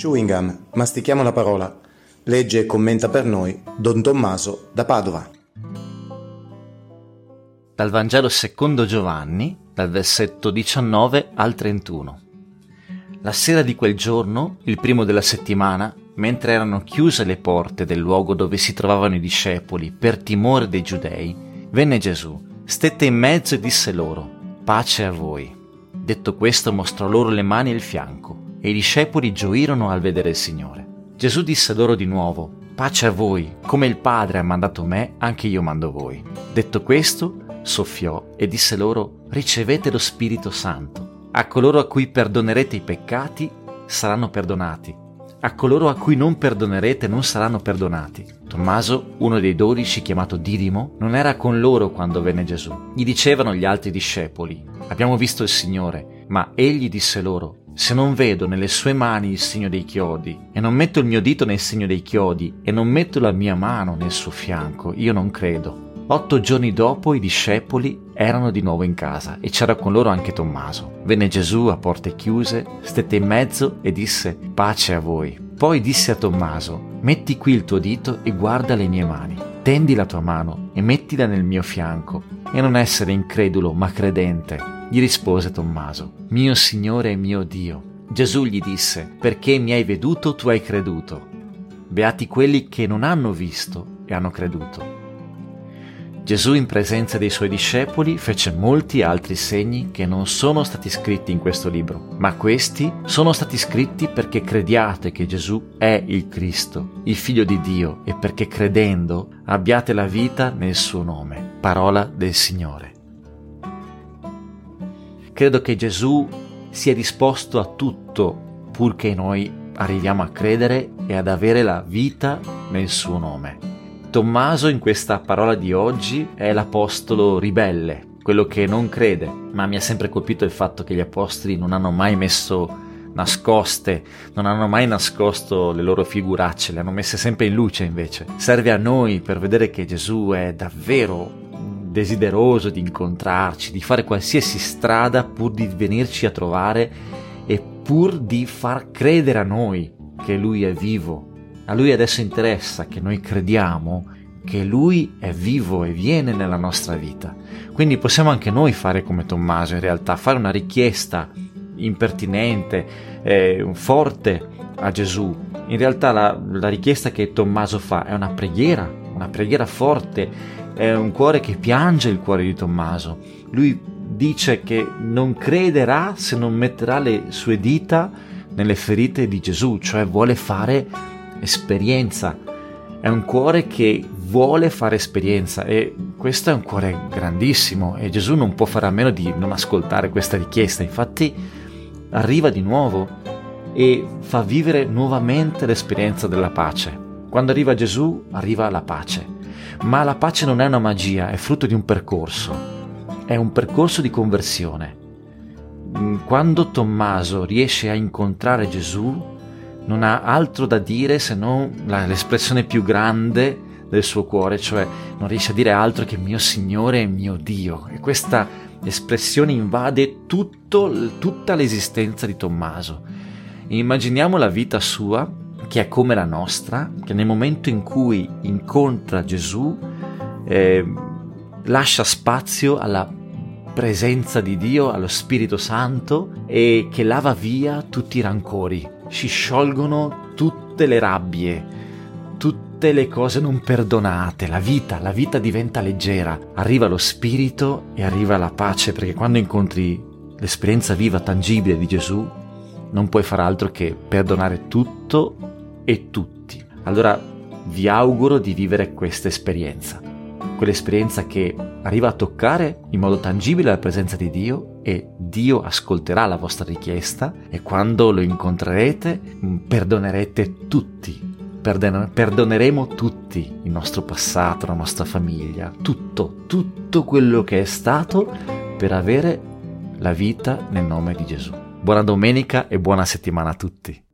Chewing gum, mastichiamo la parola. Legge e commenta per noi Don Tommaso da Padova. Dal Vangelo secondo Giovanni, dal versetto 19 al 31. La sera di quel giorno, il primo della settimana, mentre erano chiuse le porte del luogo dove si trovavano i discepoli per timore dei giudei, venne Gesù, stette in mezzo e disse loro, pace a voi. Detto questo mostrò loro le mani e il fianco, e i discepoli gioirono al vedere il Signore. Gesù disse loro di nuovo, pace a voi, come il Padre ha mandato me, anche io mando voi. Detto questo, soffiò e disse loro, ricevete lo Spirito Santo. A coloro a cui perdonerete i peccati saranno perdonati a coloro a cui non perdonerete non saranno perdonati. Tommaso, uno dei dodici chiamato Didimo, non era con loro quando venne Gesù. Gli dicevano gli altri discepoli, abbiamo visto il Signore, ma egli disse loro, se non vedo nelle sue mani il segno dei chiodi, e non metto il mio dito nel segno dei chiodi, e non metto la mia mano nel suo fianco, io non credo. Otto giorni dopo i discepoli erano di nuovo in casa e c'era con loro anche Tommaso. Venne Gesù a porte chiuse, stette in mezzo e disse pace a voi. Poi disse a Tommaso, metti qui il tuo dito e guarda le mie mani. Tendi la tua mano e mettila nel mio fianco e non essere incredulo ma credente. Gli rispose Tommaso, mio Signore e mio Dio. Gesù gli disse, perché mi hai veduto tu hai creduto. Beati quelli che non hanno visto e hanno creduto. Gesù in presenza dei suoi discepoli fece molti altri segni che non sono stati scritti in questo libro, ma questi sono stati scritti perché crediate che Gesù è il Cristo, il Figlio di Dio, e perché credendo abbiate la vita nel suo nome. Parola del Signore. Credo che Gesù sia disposto a tutto purché noi arriviamo a credere e ad avere la vita nel suo nome. Tommaso in questa parola di oggi è l'apostolo ribelle, quello che non crede, ma mi ha sempre colpito il fatto che gli apostoli non hanno mai messo nascoste, non hanno mai nascosto le loro figuracce, le hanno messe sempre in luce invece. Serve a noi per vedere che Gesù è davvero desideroso di incontrarci, di fare qualsiasi strada pur di venirci a trovare e pur di far credere a noi che Lui è vivo, a lui adesso interessa che noi crediamo che lui è vivo e viene nella nostra vita. Quindi possiamo anche noi fare come Tommaso, in realtà, fare una richiesta impertinente, eh, forte a Gesù. In realtà la, la richiesta che Tommaso fa è una preghiera, una preghiera forte, è un cuore che piange il cuore di Tommaso. Lui dice che non crederà se non metterà le sue dita nelle ferite di Gesù, cioè vuole fare esperienza, è un cuore che vuole fare esperienza e questo è un cuore grandissimo e Gesù non può fare a meno di non ascoltare questa richiesta, infatti arriva di nuovo e fa vivere nuovamente l'esperienza della pace. Quando arriva Gesù arriva la pace, ma la pace non è una magia, è frutto di un percorso, è un percorso di conversione. Quando Tommaso riesce a incontrare Gesù, non ha altro da dire se non l'espressione più grande del suo cuore, cioè non riesce a dire altro che mio Signore e mio Dio. E questa espressione invade tutto, tutta l'esistenza di Tommaso. Immaginiamo la vita sua, che è come la nostra, che nel momento in cui incontra Gesù eh, lascia spazio alla presenza di Dio, allo Spirito Santo e che lava via tutti i rancori, si sciolgono tutte le rabbie, tutte le cose non perdonate, la vita, la vita diventa leggera, arriva lo spirito e arriva la pace, perché quando incontri l'esperienza viva, tangibile di Gesù, non puoi fare altro che perdonare tutto e tutti. Allora vi auguro di vivere questa esperienza quell'esperienza che arriva a toccare in modo tangibile la presenza di Dio e Dio ascolterà la vostra richiesta e quando lo incontrerete mm, perdonerete tutti. perdoneremo tutti il nostro passato, la nostra famiglia, tutto, tutto quello che è stato per avere la vita nel nome di Gesù. Buona domenica e buona settimana a tutti.